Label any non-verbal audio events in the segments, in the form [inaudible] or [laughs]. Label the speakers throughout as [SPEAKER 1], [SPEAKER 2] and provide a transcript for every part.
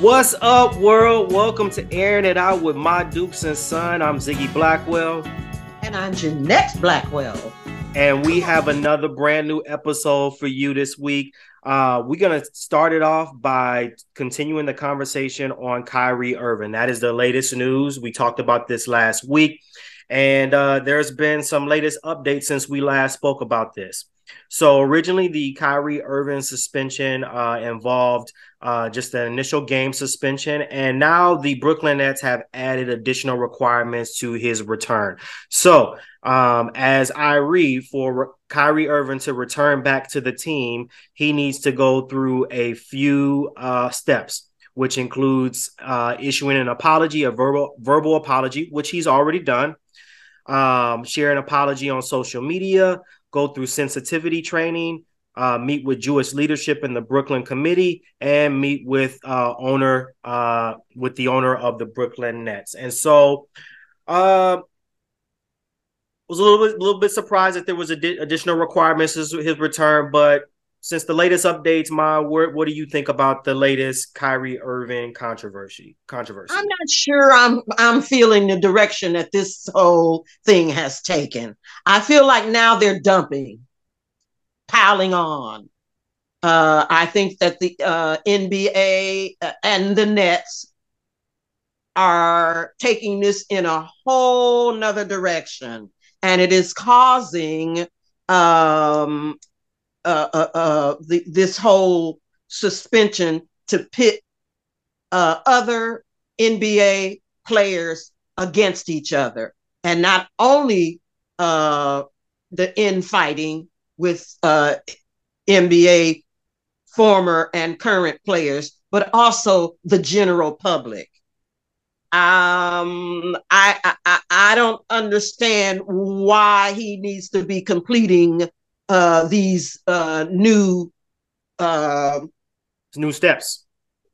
[SPEAKER 1] What's up, world? Welcome to Airing It Out with MaDukes and Son. I'm Ziggy Blackwell.
[SPEAKER 2] And I'm Jeanette Blackwell.
[SPEAKER 1] And we have another brand new episode for you this week. Uh, we're going to start it off by continuing the conversation on Kyrie Irving. That is the latest news. We talked about this last week, and uh, there's been some latest updates since we last spoke about this. So originally, the Kyrie Irving suspension uh, involved uh, just an initial game suspension, and now the Brooklyn Nets have added additional requirements to his return. So, um, as I read for Kyrie Irving to return back to the team, he needs to go through a few uh, steps which includes uh, issuing an apology, a verbal verbal apology, which he's already done, um, share an apology on social media, go through sensitivity training, uh, meet with Jewish leadership in the Brooklyn committee, and meet with uh, owner uh, with the owner of the Brooklyn Nets. And so, uh, was a little bit, little bit surprised that there was adi- additional requirements his, his return, but since the latest updates, Ma, what, what do you think about the latest Kyrie Irving controversy? Controversy.
[SPEAKER 2] I'm not sure I'm I'm feeling the direction that this whole thing has taken. I feel like now they're dumping, piling on. Uh, I think that the uh, NBA uh, and the Nets are taking this in a whole nother direction, and it is causing um, uh, uh, uh, the, this whole suspension to pit uh, other NBA players against each other, and not only uh, the infighting with uh, NBA former and current players, but also the general public. Um, I, I I don't understand why he needs to be completing uh, these uh, new uh,
[SPEAKER 1] new steps.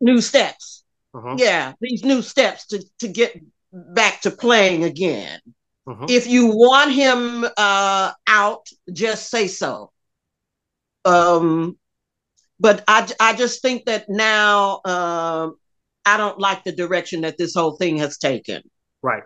[SPEAKER 2] New steps. Uh-huh. Yeah, these new steps to to get back to playing again. Uh-huh. If you want him uh, out, just say so. Um, but I I just think that now uh, I don't like the direction that this whole thing has taken.
[SPEAKER 1] Right.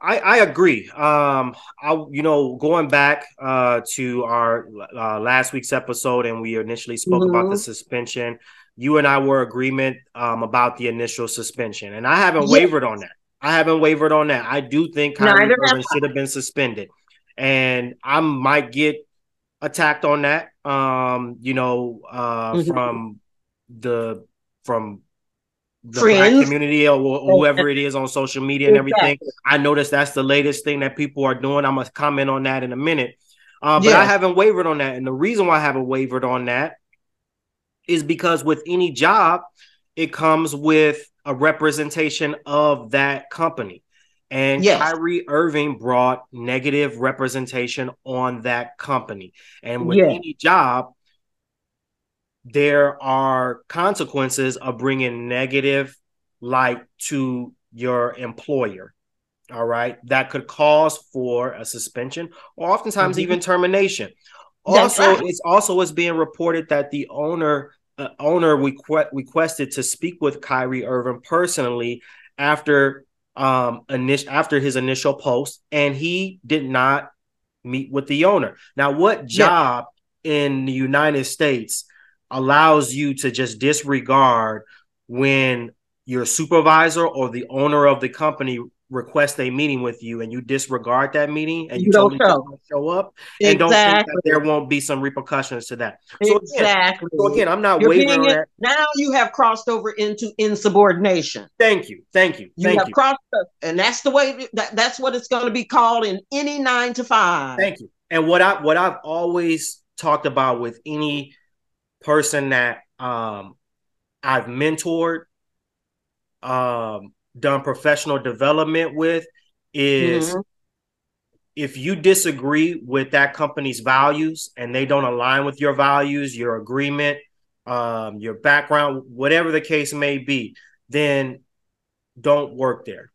[SPEAKER 1] I, I agree. Um, I you know going back uh, to our uh, last week's episode, and we initially spoke mm-hmm. about the suspension. You and I were agreement um, about the initial suspension, and I haven't yes. wavered on that. I haven't wavered on that. I do think Kyrie Irving should have been suspended, and I might get attacked on that. Um, you know, uh, mm-hmm. from the from the Friends. black community or whoever it is on social media and everything. Exactly. I noticed that's the latest thing that people are doing. I'm gonna comment on that in a minute. Uh, but yeah. I haven't wavered on that. And the reason why I haven't wavered on that is because with any job, it comes with a representation of that company. And yes. Kyrie Irving brought negative representation on that company. And with any job, there are consequences of bringing negative light to your employer. All right. That could cause for a suspension or oftentimes mm-hmm. even termination. also, right. it's also is being reported that the owner uh, owner requ- requested to speak with Kyrie Irving personally after um init- after his initial post and he did not meet with the owner. Now, what job yeah. in the United States allows you to just disregard when your supervisor or the owner of the company request a meeting with you and you disregard that meeting and you, you don't, show. don't show up exactly. and don't think that there won't be some repercussions to that.
[SPEAKER 2] So exactly.
[SPEAKER 1] Again, so again, I'm not You're wavering.
[SPEAKER 2] Now you have crossed over into insubordination.
[SPEAKER 1] Thank you. Thank you.
[SPEAKER 2] You
[SPEAKER 1] Thank
[SPEAKER 2] have
[SPEAKER 1] you.
[SPEAKER 2] crossed and that's the way that, that's what it's going to be called in any nine to five.
[SPEAKER 1] Thank you. And what I what I've always talked about with any person that um, I've mentored, um, done professional development with is mm-hmm. if you disagree with that company's values and they don't align with your values, your agreement, um, your background, whatever the case may be, then don't work there.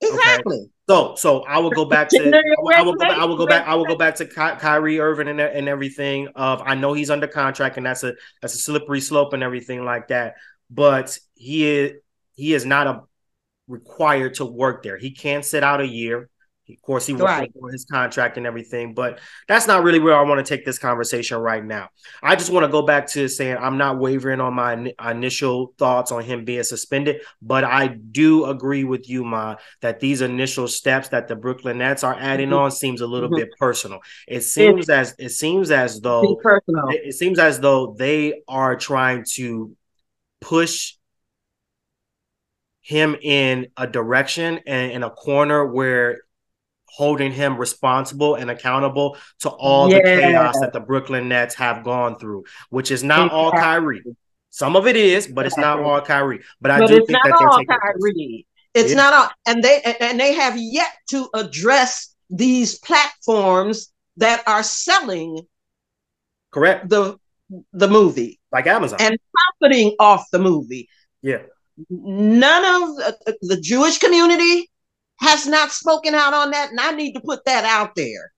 [SPEAKER 2] Exactly.
[SPEAKER 1] Okay? So, so I will go back to I will go back, I will go back I will go back to Ky- Kyrie Irving and, and everything. Of I know he's under contract and that's a that's a slippery slope and everything like that. but he is he is not a required to work there. He can sit out a year. Of course, he will right. his contract and everything, but that's not really where I want to take this conversation right now. I just want to go back to saying I'm not wavering on my initial thoughts on him being suspended, but I do agree with you, Ma, that these initial steps that the Brooklyn Nets are adding mm-hmm. on seems a little mm-hmm. bit personal. It seems as it seems as though it seems as though they are trying to push him in a direction and in a corner where holding him responsible and accountable to all yeah. the chaos that the Brooklyn Nets have gone through, which is not exactly. all Kyrie. Some of it is, but it's not all Kyrie. But I but do think that they're taking
[SPEAKER 2] Kyrie. It's yeah. not all, and they and they have yet to address these platforms that are selling
[SPEAKER 1] correct
[SPEAKER 2] the the movie
[SPEAKER 1] like Amazon
[SPEAKER 2] and profiting off the movie.
[SPEAKER 1] Yeah.
[SPEAKER 2] None of the, the Jewish community has not spoken out on that, and I need to put that out there.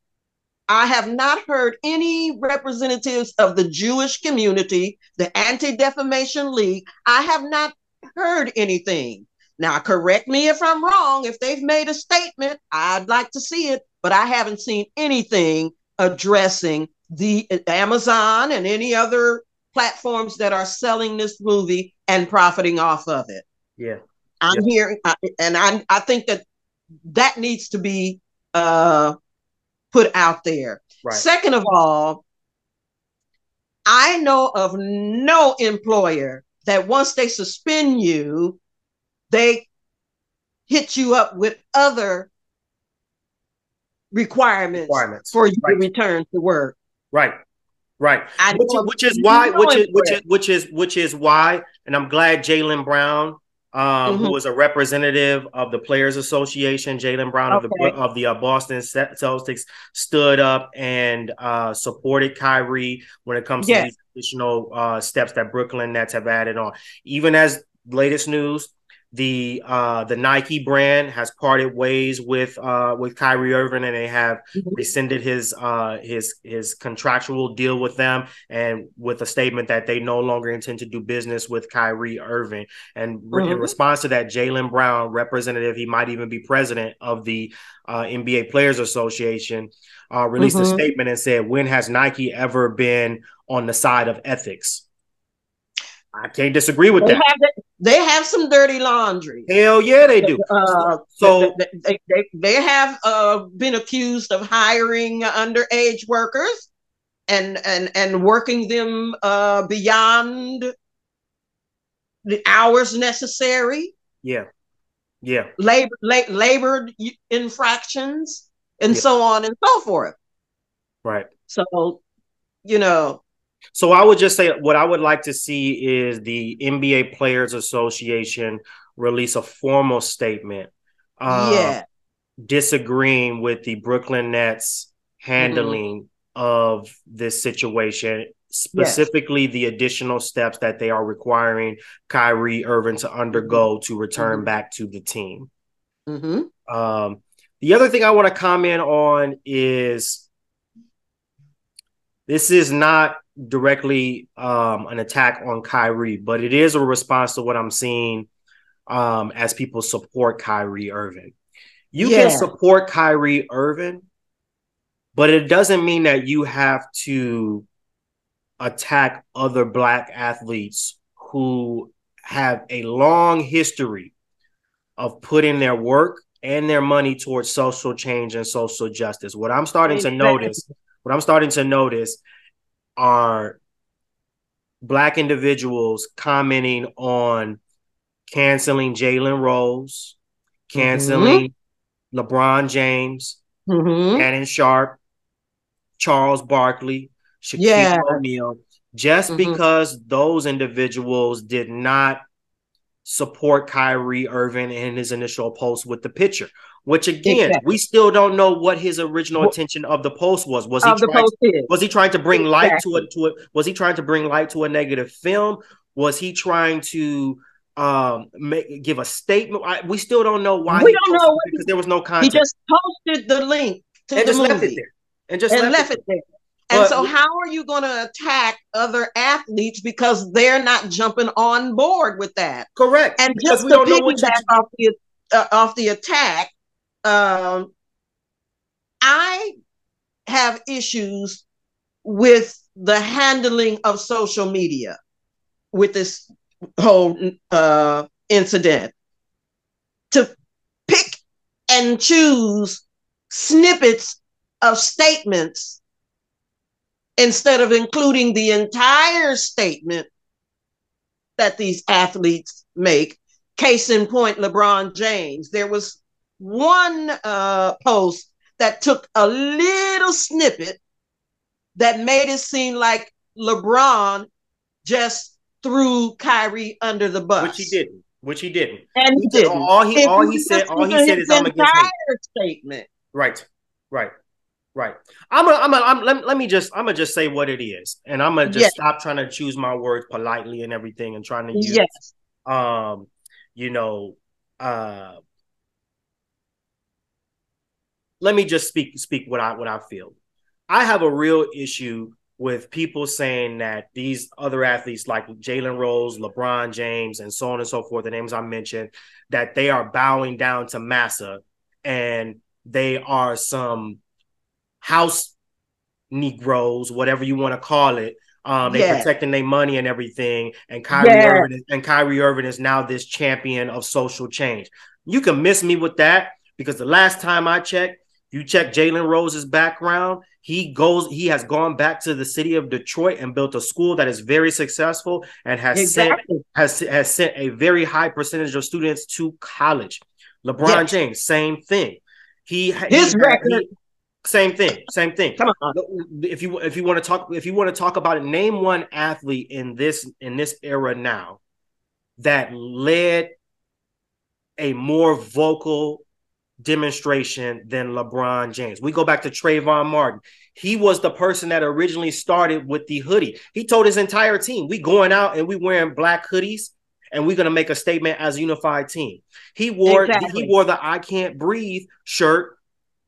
[SPEAKER 2] I have not heard any representatives of the Jewish community, the Anti Defamation League. I have not heard anything. Now, correct me if I'm wrong. If they've made a statement, I'd like to see it, but I haven't seen anything addressing the Amazon and any other platforms that are selling this movie and profiting off of it.
[SPEAKER 1] Yeah.
[SPEAKER 2] I'm yeah. hearing, and I, I think that that needs to be uh, put out there. Right. Second of all, I know of no employer that once they suspend you, they hit you up with other requirements, requirements. for you right. to return to work.
[SPEAKER 1] Right. Right. Which, which, is why which is, which is which is which is why and I'm glad Jaylen Brown um, mm-hmm. who was a representative of the Players Association, Jaylen Brown okay. of the of the uh, Boston Celtics, stood up and uh, supported Kyrie when it comes yes. to these additional uh, steps that Brooklyn Nets have added on. Even as latest news, the uh the Nike brand has parted ways with uh with Kyrie Irving and they have mm-hmm. rescinded his uh his his contractual deal with them and with a statement that they no longer intend to do business with Kyrie Irving and mm-hmm. in response to that Jaylen Brown representative he might even be president of the uh, NBA Players Association uh, released mm-hmm. a statement and said when has Nike ever been on the side of ethics I can't disagree with
[SPEAKER 2] they
[SPEAKER 1] that.
[SPEAKER 2] They have some dirty laundry.
[SPEAKER 1] Hell yeah, they do. Uh,
[SPEAKER 2] so they, they, they have uh, been accused of hiring underage workers and and and working them uh, beyond the hours necessary.
[SPEAKER 1] Yeah, yeah.
[SPEAKER 2] Labor la- labor infractions and yeah. so on and so forth.
[SPEAKER 1] Right.
[SPEAKER 2] So, you know,
[SPEAKER 1] so I would just say what I would like to see is the NBA Players Association release a formal statement.
[SPEAKER 2] Uh, yeah.
[SPEAKER 1] Disagreeing with the Brooklyn Nets handling mm-hmm. of this situation, specifically yes. the additional steps that they are requiring Kyrie Irving to undergo to return mm-hmm. back to the team.
[SPEAKER 2] Mm-hmm.
[SPEAKER 1] Um, the other thing I want to comment on is this is not directly um, an attack on Kyrie, but it is a response to what I'm seeing um, as people support Kyrie Irving. You yeah. can support Kyrie Irving, but it doesn't mean that you have to attack other black athletes who have a long history of putting their work and their money towards social change and social justice. What I'm starting to notice, what I'm starting to notice are black individuals commenting on canceling Jalen Rose, canceling mm-hmm. LeBron James,
[SPEAKER 2] mm-hmm.
[SPEAKER 1] Shannon Sharpe, Charles Barkley, Shaquille yeah. O'Neal, just mm-hmm. because those individuals did not support Kyrie Irving in his initial post with the picture. Which again, exactly. we still don't know what his original intention of the post was. Was he trying to, was he trying to bring exactly. light to it? To it? Was he trying to bring light to a negative film? Was he trying to um make give a statement? I, we still don't know why.
[SPEAKER 2] We don't know
[SPEAKER 1] because there was no context.
[SPEAKER 2] He just posted the link to
[SPEAKER 1] and
[SPEAKER 2] the
[SPEAKER 1] just
[SPEAKER 2] movie
[SPEAKER 1] left it there, and just
[SPEAKER 2] and
[SPEAKER 1] left,
[SPEAKER 2] left
[SPEAKER 1] it
[SPEAKER 2] there. And but, so, how are you going to attack other athletes because they're not jumping on board with that?
[SPEAKER 1] Correct.
[SPEAKER 2] And just to piggyback off the uh, off the attack, um, I have issues with the handling of social media with this whole uh, incident. To pick and choose snippets of statements instead of including the entire statement that these athletes make. Case in point, LeBron James. There was one uh, post that took a little snippet that made it seem like LeBron just threw Kyrie under the bus,
[SPEAKER 1] which he didn't. Which he didn't.
[SPEAKER 2] And he, he didn't.
[SPEAKER 1] All he, all he said, all he said is, "I'm against
[SPEAKER 2] statement."
[SPEAKER 1] Right, right. Right. I'm a, I'm a, I'm let, let me just I'm gonna just say what it is. And I'm gonna just yes. stop trying to choose my words politely and everything and trying to use yes. um, you know, uh let me just speak speak what I what I feel. I have a real issue with people saying that these other athletes like Jalen Rose, LeBron James, and so on and so forth, the names I mentioned, that they are bowing down to massa and they are some house Negroes, whatever you want to call it. Um, they yeah. protecting their money and everything. And Kyrie yeah. Irving is, and Kyrie Irving is now this champion of social change. You can miss me with that because the last time I checked, you check Jalen Rose's background. He goes, he has gone back to the city of Detroit and built a school that is very successful and has exactly. sent has has sent a very high percentage of students to college. LeBron yes. James, same thing. He
[SPEAKER 2] his he, record he,
[SPEAKER 1] same thing. Same thing. Come on. Uh, if you if you want to talk if you want to talk about it, name one athlete in this in this era now that led a more vocal demonstration than LeBron James. We go back to Trayvon Martin. He was the person that originally started with the hoodie. He told his entire team, "We going out and we wearing black hoodies." And we're gonna make a statement as a unified team. He wore exactly. he wore the "I Can't Breathe" shirt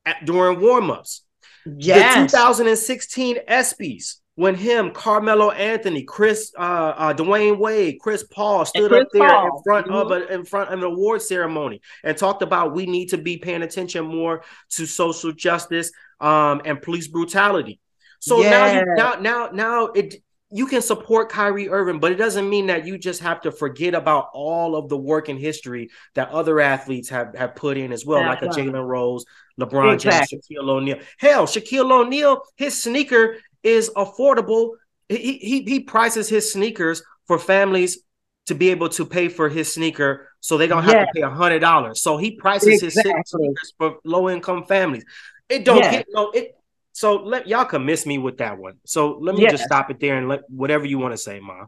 [SPEAKER 1] at, during warmups. Yes. The 2016 ESPYS when him, Carmelo Anthony, Chris, uh, uh, Dwyane Wade, Chris Paul stood Chris up there Paul. in front mm-hmm. of a, in front of an award ceremony and talked about we need to be paying attention more to social justice um, and police brutality. So yeah. now, you, now, now, now it you can support Kyrie Irving, but it doesn't mean that you just have to forget about all of the work and history that other athletes have, have put in as well, like a Jalen Rose, LeBron exactly. James, Shaquille O'Neal. Hell, Shaquille O'Neal, his sneaker is affordable. He, he he prices his sneakers for families to be able to pay for his sneaker so they don't have to pay a hundred dollars. So he prices exactly. his sneakers for low income families. It don't get no it so let y'all can miss me with that one. So let me yes. just stop it there and let whatever you want to say, Ma.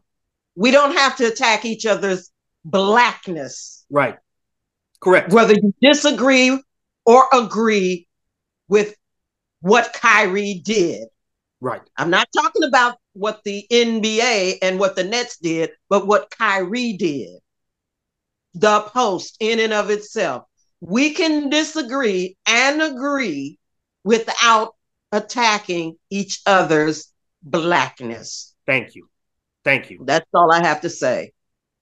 [SPEAKER 2] We don't have to attack each other's blackness.
[SPEAKER 1] Right. Correct.
[SPEAKER 2] Whether you disagree or agree with what Kyrie did.
[SPEAKER 1] Right.
[SPEAKER 2] I'm not talking about what the NBA and what the Nets did, but what Kyrie did. The post in and of itself. We can disagree and agree without attacking each other's blackness.
[SPEAKER 1] Thank you. Thank you.
[SPEAKER 2] That's all I have to say.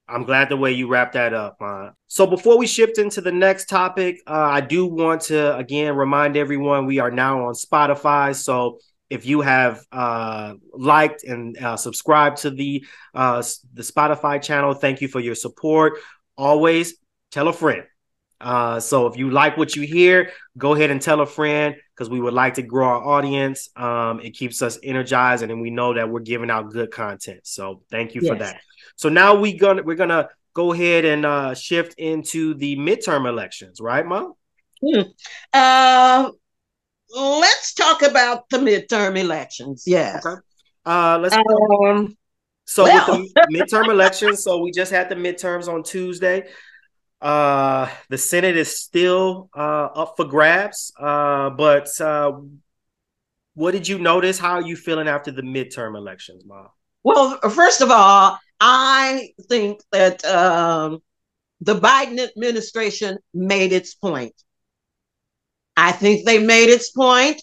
[SPEAKER 1] I'm glad the way you wrap that up. Uh, so before we shift into the next topic, uh, I do want to again remind everyone we are now on Spotify. So if you have uh, liked and uh, subscribed to the uh, the Spotify channel, thank you for your support. Always tell a friend. Uh, so if you like what you hear, go ahead and tell a friend because we would like to grow our audience. Um, it keeps us energized, and we know that we're giving out good content. So thank you yes. for that. So now we gonna we're gonna go ahead and uh, shift into the midterm elections, right, Mom?
[SPEAKER 2] Hmm. Uh, let's talk about the midterm elections. Yes. Okay.
[SPEAKER 1] Uh, let's. Um, so well. with the [laughs] midterm elections, so we just had the midterms on Tuesday. Uh, the Senate is still uh, up for grabs. Uh, but uh, what did you notice? How are you feeling after the midterm elections, Mom?
[SPEAKER 2] Well, first of all, I think that um, the Biden administration made its point. I think they made its point.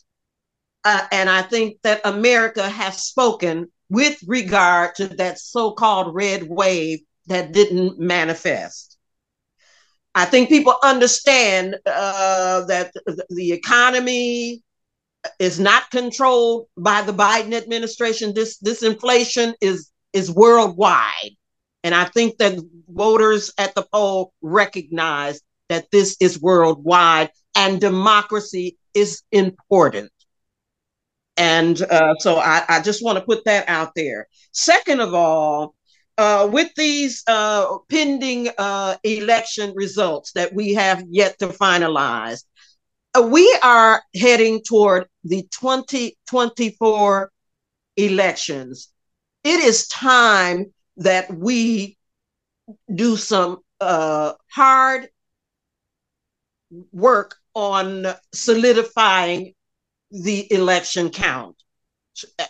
[SPEAKER 2] Uh, and I think that America has spoken with regard to that so called red wave that didn't manifest. I think people understand uh, that the economy is not controlled by the Biden administration. This this inflation is is worldwide, and I think that voters at the poll recognize that this is worldwide, and democracy is important. And uh, so I, I just want to put that out there. Second of all, uh, with these uh, pending uh, election results that we have yet to finalize, uh, we are heading toward the 2024 elections. It is time that we do some uh, hard work on solidifying the election count.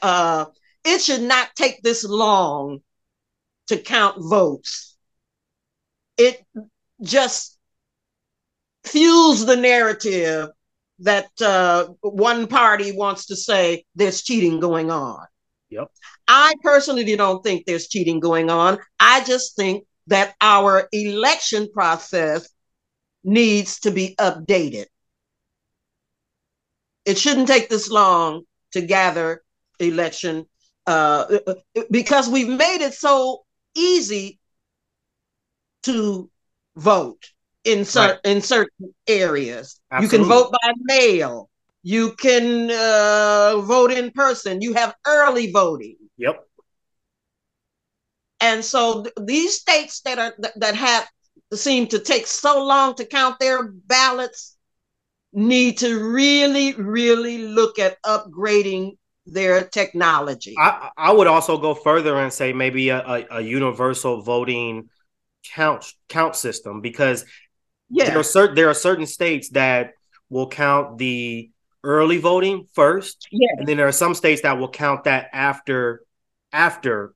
[SPEAKER 2] Uh, it should not take this long to count votes. It just fuels the narrative that uh, one party wants to say there's cheating going on.
[SPEAKER 1] Yep.
[SPEAKER 2] I personally don't think there's cheating going on. I just think that our election process needs to be updated. It shouldn't take this long to gather election uh, because we've made it so easy to vote in, cer- right. in certain areas. Absolutely. You can vote by mail. You can uh, vote in person. You have early voting.
[SPEAKER 1] Yep.
[SPEAKER 2] And so th- these states that are th- that have seem to take so long to count their ballots need to really, really look at upgrading their technology.
[SPEAKER 1] I, I would also go further and say maybe a, a, a universal voting count count system because yeah. there are certain there are certain states that will count the early voting first,
[SPEAKER 2] yeah.
[SPEAKER 1] and then there are some states that will count that after after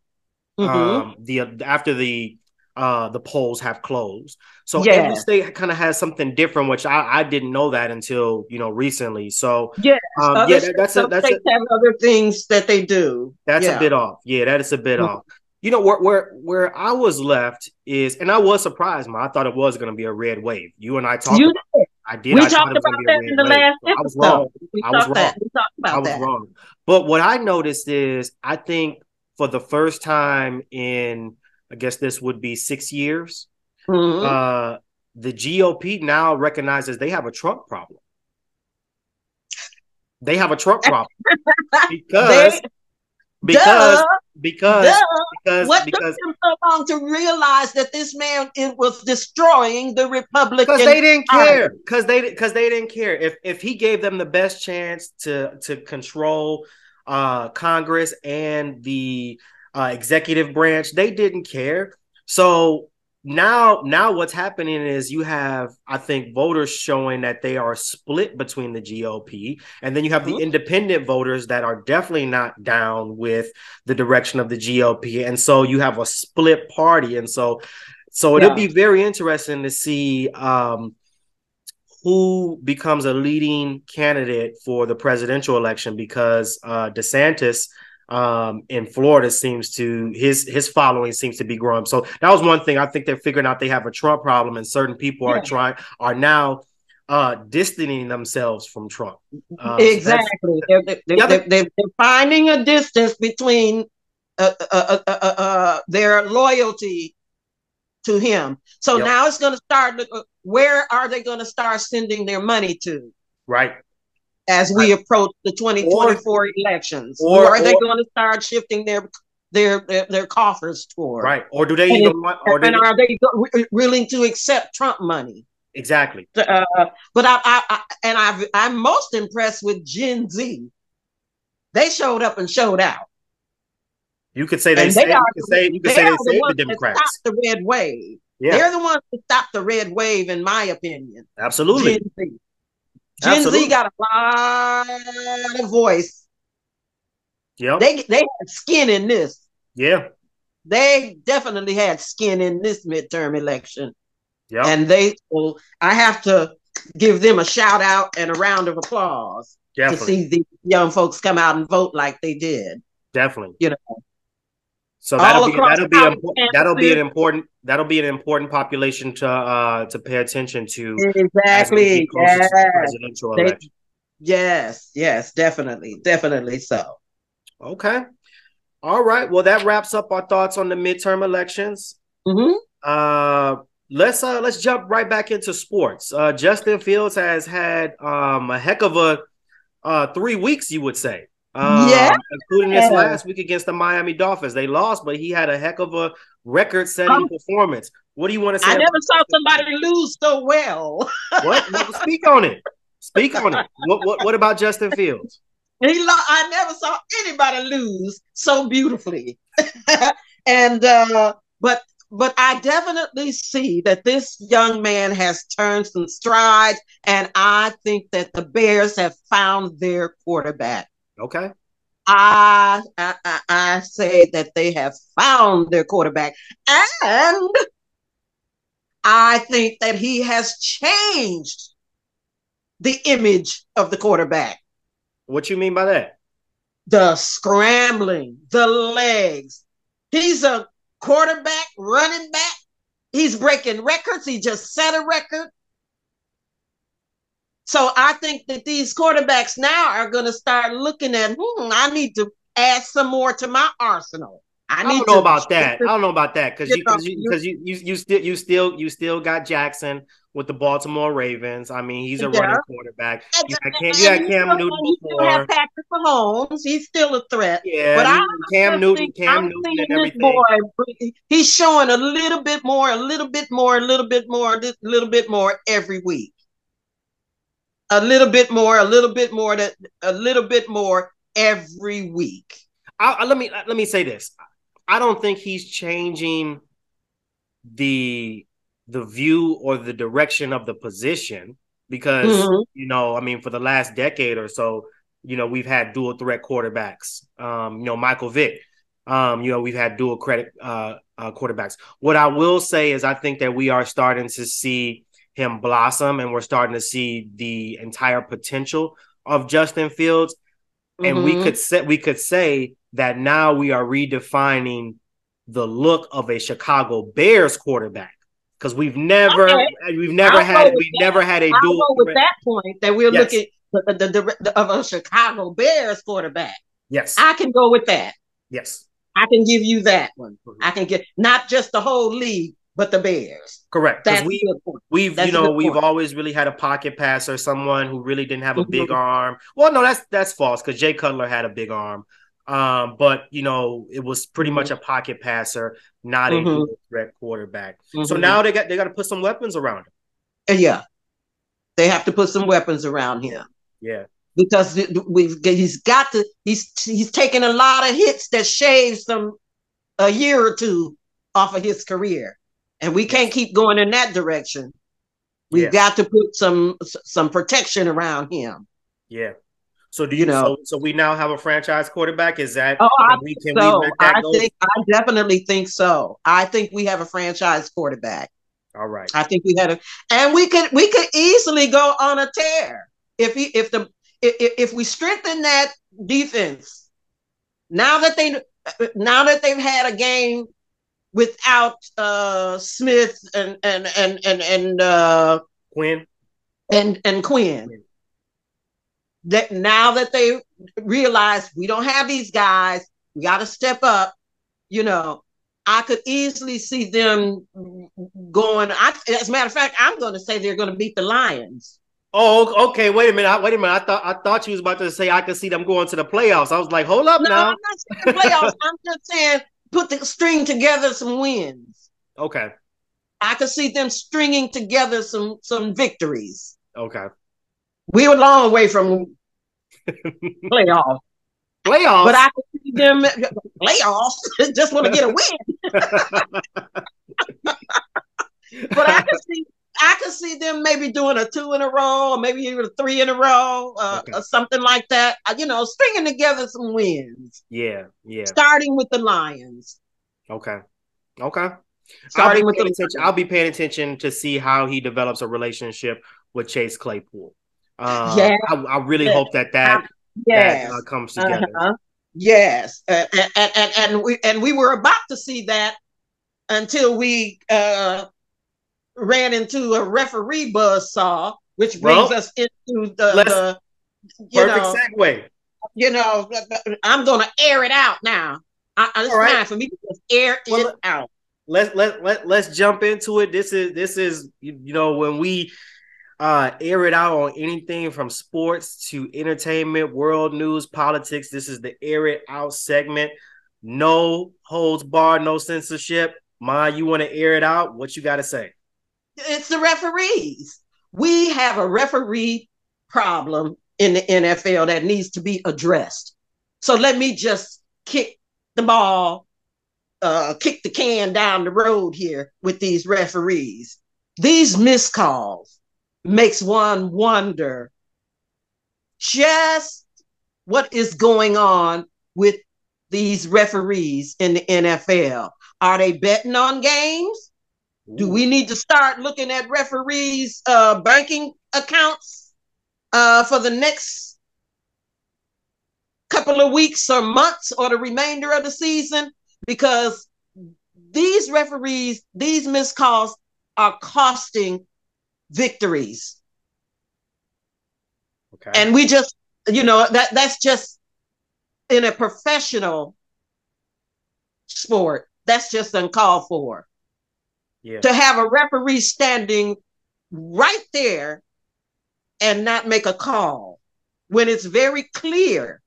[SPEAKER 1] mm-hmm. um, the after the uh, the polls have closed. So yeah. every state kind of has something different, which I, I didn't know that until you know recently. So
[SPEAKER 2] yeah, um, yeah, that, that's a, that's a, have other things that they do.
[SPEAKER 1] That's
[SPEAKER 2] yeah.
[SPEAKER 1] a bit off. Yeah, that is a bit mm-hmm. off. You know where where where I was left is, and I was surprised. Man, I thought it was going to be a red wave. You and I talked.
[SPEAKER 2] You did.
[SPEAKER 1] I did.
[SPEAKER 2] We I talked about that in the wave. last
[SPEAKER 1] episode. I was wrong. We I was wrong. That. We talked about I was that. wrong. But what I noticed is, I think for the first time in I guess this would be six years. Mm-hmm. Uh, the GOP now recognizes they have a Trump problem. They have a Trump [laughs] problem because they, because duh, because duh. because
[SPEAKER 2] what
[SPEAKER 1] because,
[SPEAKER 2] took them so long to realize that this man it was destroying the Republican
[SPEAKER 1] because they didn't care because they because they didn't care if if he gave them the best chance to to control uh Congress and the uh, executive branch, they didn't care. So now, now what's happening is you have, I think, voters showing that they are split between the GOP, and then you have the mm-hmm. independent voters that are definitely not down with the direction of the GOP, and so you have a split party, and so, so it'll be very interesting to see. Um, who becomes a leading candidate for the presidential election because uh, DeSantis um, in Florida seems to his his following seems to be growing. So that was one thing. I think they're figuring out they have a Trump problem, and certain people yeah. are trying are now uh distancing themselves from Trump.
[SPEAKER 2] Uh, exactly. So they're, they're, they're, they're, finding a distance between uh, uh, uh, uh their loyalty to him. So yep. now it's going to start. Where are they going to start sending their money to?
[SPEAKER 1] Right
[SPEAKER 2] as we approach the 2024 or, elections? Or, or are they going to start shifting their their their, their coffers toward?
[SPEAKER 1] Right. Or do they and even want? Or
[SPEAKER 2] and are they willing to accept Trump money?
[SPEAKER 1] Exactly.
[SPEAKER 2] Uh, but I, I, I and I I'm most impressed with Gen Z. They showed up and showed out.
[SPEAKER 1] You could say they, say, you could say you could say they saved the, Democrats.
[SPEAKER 2] the red wave. Yeah. They're the ones that stopped the red wave, in my opinion.
[SPEAKER 1] Absolutely.
[SPEAKER 2] Gen Absolutely. Z got a lot of voice.
[SPEAKER 1] Yeah.
[SPEAKER 2] They they had skin in this.
[SPEAKER 1] Yeah.
[SPEAKER 2] They definitely had skin in this midterm election.
[SPEAKER 1] Yeah.
[SPEAKER 2] And they I have to give them a shout out and a round of applause. Definitely. to see the young folks come out and vote like they did.
[SPEAKER 1] Definitely.
[SPEAKER 2] You know.
[SPEAKER 1] So that'll be that'll be a, that'll be an important that'll be an important population to uh to pay attention to
[SPEAKER 2] exactly yes. presidential they, election. Yes, yes, definitely, definitely so.
[SPEAKER 1] Okay. All right. Well, that wraps up our thoughts on the midterm elections.
[SPEAKER 2] Mm-hmm.
[SPEAKER 1] Uh let's uh let's jump right back into sports. Uh Justin Fields has had um a heck of a uh three weeks, you would say. Um, yeah, including this last week against the Miami Dolphins. They lost, but he had a heck of a record-setting um, performance. What do you want to say?
[SPEAKER 2] I never saw somebody lose so well.
[SPEAKER 1] what? [laughs] speak on it. Speak on it. What, what, what about Justin Fields?
[SPEAKER 2] He lo- I never saw anybody lose so beautifully. [laughs] and uh, but but I definitely see that this young man has turned some strides, and I think that the Bears have found their quarterback.
[SPEAKER 1] Okay.
[SPEAKER 2] I, I I say that they have found their quarterback, and I think that he has changed the image of the quarterback.
[SPEAKER 1] What you mean by that?
[SPEAKER 2] The scrambling, the legs. He's a quarterback, running back. He's breaking records. He just set a record. So I think that these quarterbacks now are going to start looking at, hmm, I need to add some more to my arsenal.
[SPEAKER 1] I, I don't know about [laughs] that. I don't know about that because you because you, you, you, you still you still you still got Jackson with the Baltimore Ravens. I mean, he's a yeah. running quarterback. You got Cam, you got Cam Newton before. You have
[SPEAKER 2] Patrick Mahomes. He's still a threat.
[SPEAKER 1] Yeah, but I Cam Newton, Cam Newton, and everything. Boy,
[SPEAKER 2] he's showing a little bit more, a little bit more, a little bit more, a little bit more every week a little bit more, a little bit more, that a little bit more every week.
[SPEAKER 1] I, I, let me let me say this. I don't think he's changing the the view or the direction of the position because mm-hmm. you know, I mean, for the last decade or so, you know, we've had dual threat quarterbacks. Um, you know, Michael Vick. Um, you know, we've had dual credit uh, uh, quarterbacks. What I will say is, I think that we are starting to see him blossom and we're starting to see the entire potential of Justin Fields. Mm-hmm. And we mm-hmm. could say we could say that now we are redefining the look of a Chicago Bears quarterback because we've never okay. we've never I'll had we've never had a dual
[SPEAKER 2] go with that point that we're yes. looking the, the, the, the, of a Chicago Bears quarterback.
[SPEAKER 1] Yes,
[SPEAKER 2] I can go with that.
[SPEAKER 1] Yes,
[SPEAKER 2] I can give you that one. Mm-hmm. I can get not just the whole league, but the Bears.
[SPEAKER 1] Correct. That's we, we've that's you know we've always really had a pocket passer, someone who really didn't have a big mm-hmm. arm. Well, no, that's that's false because Jay Cutler had a big arm. Um, but you know, it was pretty mm-hmm. much a pocket passer, not mm-hmm. a threat quarterback. So mm-hmm. now they got they got to put some weapons around him.
[SPEAKER 2] Uh, yeah, they have to put some weapons around him.
[SPEAKER 1] Yeah,
[SPEAKER 2] because we've he's got to he's he's taking a lot of hits that shave some a year or two off of his career and we can't keep going in that direction. We've yeah. got to put some some protection around him.
[SPEAKER 1] Yeah. So do you, you know? So, so, we now have a franchise quarterback. Is that?
[SPEAKER 2] Oh, I we, think so. I go? think I definitely think so. I think we have a franchise quarterback.
[SPEAKER 1] All right.
[SPEAKER 2] I think we had a, and we could we could easily go on a tear if he if the if, if we strengthen that defense. Now that they now that they've had a game without uh, Smith and and and and and uh,
[SPEAKER 1] Quinn
[SPEAKER 2] and and Quinn. That now that they realize we don't have these guys, we got to step up. You know, I could easily see them going. I, as a matter of fact, I'm going to say they're going to beat the Lions.
[SPEAKER 1] Oh, okay. Wait a minute. I, wait a minute. I thought I thought you was about to say I could see them going to the playoffs. I was like, hold up
[SPEAKER 2] no,
[SPEAKER 1] now.
[SPEAKER 2] I'm not saying the playoffs. I'm just saying put the string together some wins.
[SPEAKER 1] Okay.
[SPEAKER 2] I could see them stringing together some some victories.
[SPEAKER 1] Okay.
[SPEAKER 2] We were long way from [laughs] playoffs.
[SPEAKER 1] Playoffs.
[SPEAKER 2] But I could see them playoffs. [laughs] just want to get a win. [laughs] but I could see I could see them maybe doing a two in a row, or maybe even a three in a row, uh, okay. or something like that. Uh, you know, stringing together some wins.
[SPEAKER 1] Yeah, yeah.
[SPEAKER 2] Starting with the Lions.
[SPEAKER 1] Okay, okay. Starting with the attention, I'll be paying attention to see how he develops a relationship with Chase Claypool. Uh, yeah, I, I really hope that that, yes. that uh, comes together. Uh-huh.
[SPEAKER 2] Yes, and, and, and and we and we were about to see that until we uh, ran into a referee buzz saw, which brings well, us into the, the
[SPEAKER 1] you perfect know, segue.
[SPEAKER 2] You know, I'm to air it out now. I, it's All right. time for me to just air well, it out.
[SPEAKER 1] Let's let let let's jump into it. This is this is you, you know when we uh air it out on anything from sports to entertainment, world news, politics. This is the air it out segment. No holds barred, no censorship. Ma, you want to air it out? What you got to say?
[SPEAKER 2] It's the referees. We have a referee problem in the NFL that needs to be addressed. So let me just kick the ball, uh, kick the can down the road here with these referees. These miscalls makes one wonder just what is going on with these referees in the NFL. Are they betting on games? Ooh. Do we need to start looking at referees' uh, banking accounts uh, for the next couple of weeks or months or the remainder of the season? Because these referees, these missed calls are costing victories. Okay. And we just, you know, that that's just in a professional sport. That's just uncalled for. To have a referee standing right there and not make a call when it's very clear,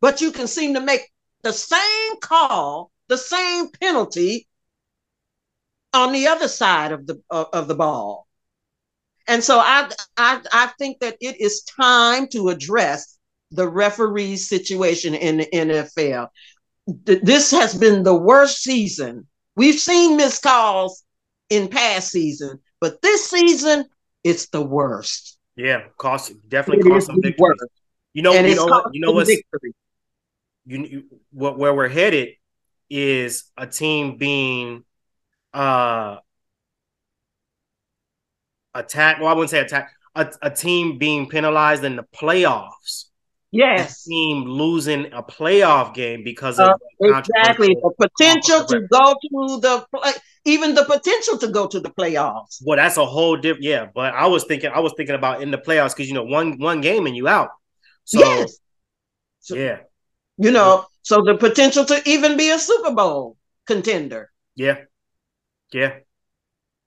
[SPEAKER 2] but you can seem to make the same call, the same penalty on the other side of the uh, of the ball. And so I, I I think that it is time to address the referee situation in the NFL. This has been the worst season. We've seen missed calls in past season, but this season it's the worst.
[SPEAKER 1] Yeah, cost definitely it cost some victory. You know, and you know what? You know what's victory. You, you what where we're headed is a team being uh attack. Well, I wouldn't say attack. A, a team being penalized in the playoffs.
[SPEAKER 2] Yes.
[SPEAKER 1] A team losing a playoff game because of
[SPEAKER 2] uh, exactly the potential to go to the play, even the potential to go to the playoffs.
[SPEAKER 1] Well, that's a whole different. Yeah, but I was thinking, I was thinking about in the playoffs because you know one one game and you out. So yes. So, yeah,
[SPEAKER 2] you know, so the potential to even be a Super Bowl contender.
[SPEAKER 1] Yeah, yeah.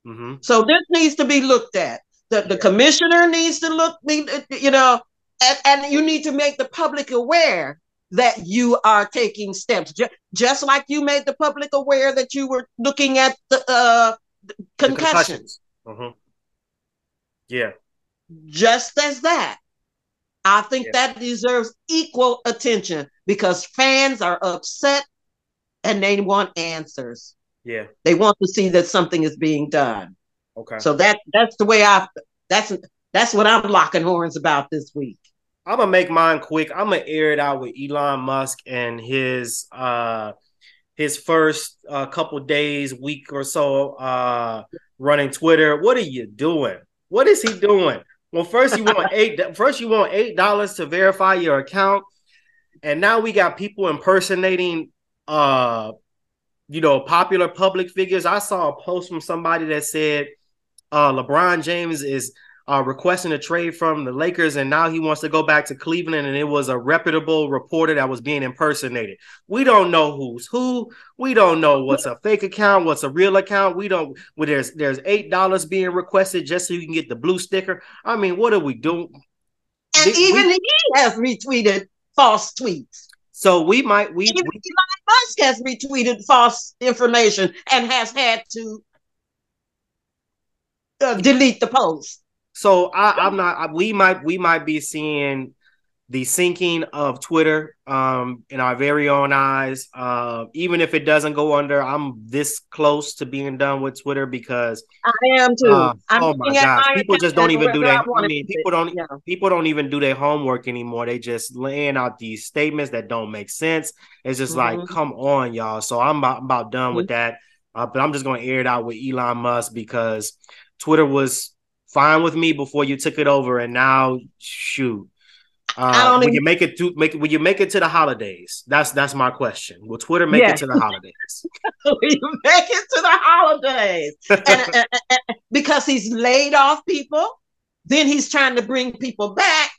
[SPEAKER 1] Mm-hmm.
[SPEAKER 2] So this needs to be looked at. The, the commissioner needs to look, you know, and, and you need to make the public aware that you are taking steps, just, just like you made the public aware that you were looking at the uh, concussions. The concussions.
[SPEAKER 1] Mm-hmm. Yeah.
[SPEAKER 2] Just as that. I think yeah. that deserves equal attention because fans are upset and they want answers.
[SPEAKER 1] Yeah.
[SPEAKER 2] They want to see that something is being done.
[SPEAKER 1] Okay.
[SPEAKER 2] So that that's the way I that's that's what I'm locking horns about this week.
[SPEAKER 1] I'm gonna make mine quick. I'm gonna air it out with Elon Musk and his uh his first uh, couple days, week or so uh running Twitter. What are you doing? What is he doing? Well, first you want eight. [laughs] First you want eight dollars to verify your account. And now we got people impersonating uh you know, popular public figures. I saw a post from somebody that said uh, LeBron James is uh, requesting a trade from the Lakers, and now he wants to go back to Cleveland. And it was a reputable reporter that was being impersonated. We don't know who's who. We don't know what's a fake account, what's a real account. We don't. Well, there's there's eight dollars being requested just so you can get the blue sticker. I mean, what are we doing?
[SPEAKER 2] And Did, even we, he has retweeted false tweets.
[SPEAKER 1] So we might we,
[SPEAKER 2] Even we Elon Musk has retweeted false information and has had to uh, delete the post.
[SPEAKER 1] So I, I'm not. We might we might be seeing the sinking of Twitter um, in our very own eyes. Uh, even if it doesn't go under, I'm this close to being done with Twitter because
[SPEAKER 2] I am too. Uh,
[SPEAKER 1] oh my god, people just don't even do that. I mean, people don't yeah. people don't even do their homework anymore. They just laying out these statements that don't make sense. It's just mm-hmm. like, come on, y'all. So I'm about, I'm about done mm-hmm. with that. Uh, but I'm just going to air it out with Elon Musk because Twitter was fine with me before you took it over, and now shoot. Uh, will even... you make it to make will you make it to the holidays? That's that's my question. Will Twitter make it to the holidays? [laughs]
[SPEAKER 2] will you make it to the holidays? [laughs] and, and, and, because he's laid off people, then he's trying to bring people back.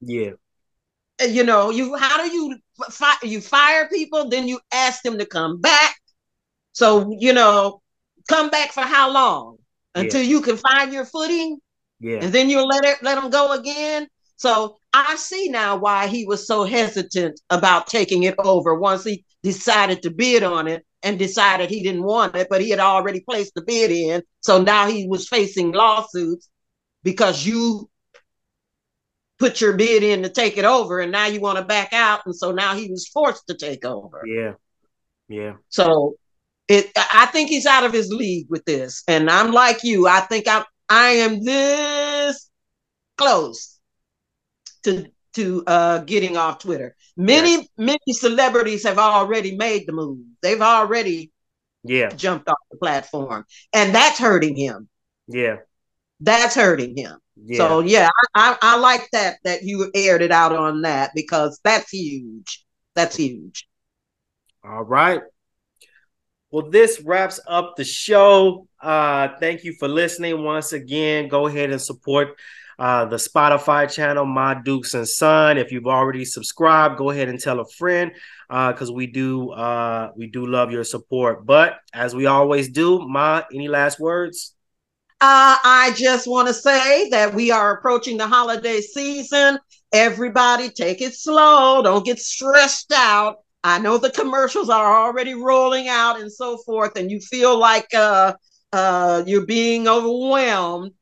[SPEAKER 1] Yeah.
[SPEAKER 2] You know, you how do you fi- you fire people, then you ask them to come back. So you know, come back for how long until yeah. you can find your footing?
[SPEAKER 1] Yeah.
[SPEAKER 2] And then you'll let it let them go again. So I see now why he was so hesitant about taking it over once he decided to bid on it and decided he didn't want it, but he had already placed the bid in. So now he was facing lawsuits because you put your bid in to take it over and now you want to back out. And so now he was forced to take over.
[SPEAKER 1] Yeah. Yeah.
[SPEAKER 2] So it I think he's out of his league with this. And I'm like you. I think I'm I am this close to to uh, getting off Twitter. Many yes. many celebrities have already made the move. They've already
[SPEAKER 1] yeah
[SPEAKER 2] jumped off the platform, and that's hurting him.
[SPEAKER 1] Yeah,
[SPEAKER 2] that's hurting him. Yeah. So yeah, I, I, I like that that you aired it out on that because that's huge. That's huge.
[SPEAKER 1] All right. Well, this wraps up the show. Uh, thank you for listening once again. Go ahead and support uh, the Spotify channel, MaDukes and Son. If you've already subscribed, go ahead and tell a friend because uh, we do uh, we do love your support. But as we always do, Ma, any last words?
[SPEAKER 2] Uh, I just want to say that we are approaching the holiday season. Everybody, take it slow. Don't get stressed out. I know the commercials are already rolling out and so forth, and you feel like uh, uh, you're being overwhelmed.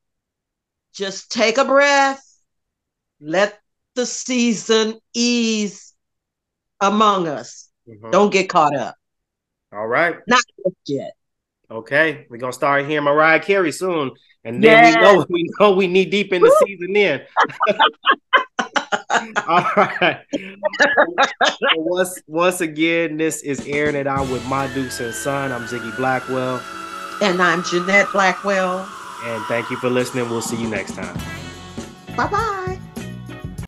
[SPEAKER 2] Just take a breath. Let the season ease among us. Mm-hmm. Don't get caught up.
[SPEAKER 1] All right.
[SPEAKER 2] Not yet.
[SPEAKER 1] Okay, we're gonna start hearing Mariah Carey soon, and then [laughs] we know we know we need deep in the season. Then [laughs] All right. once once again, this is airing it out with MaDukes and Son. I'm Ziggy Blackwell.
[SPEAKER 2] And I'm Jeanette Blackwell.
[SPEAKER 1] And thank you for listening. We'll see you next time.
[SPEAKER 2] Bye bye.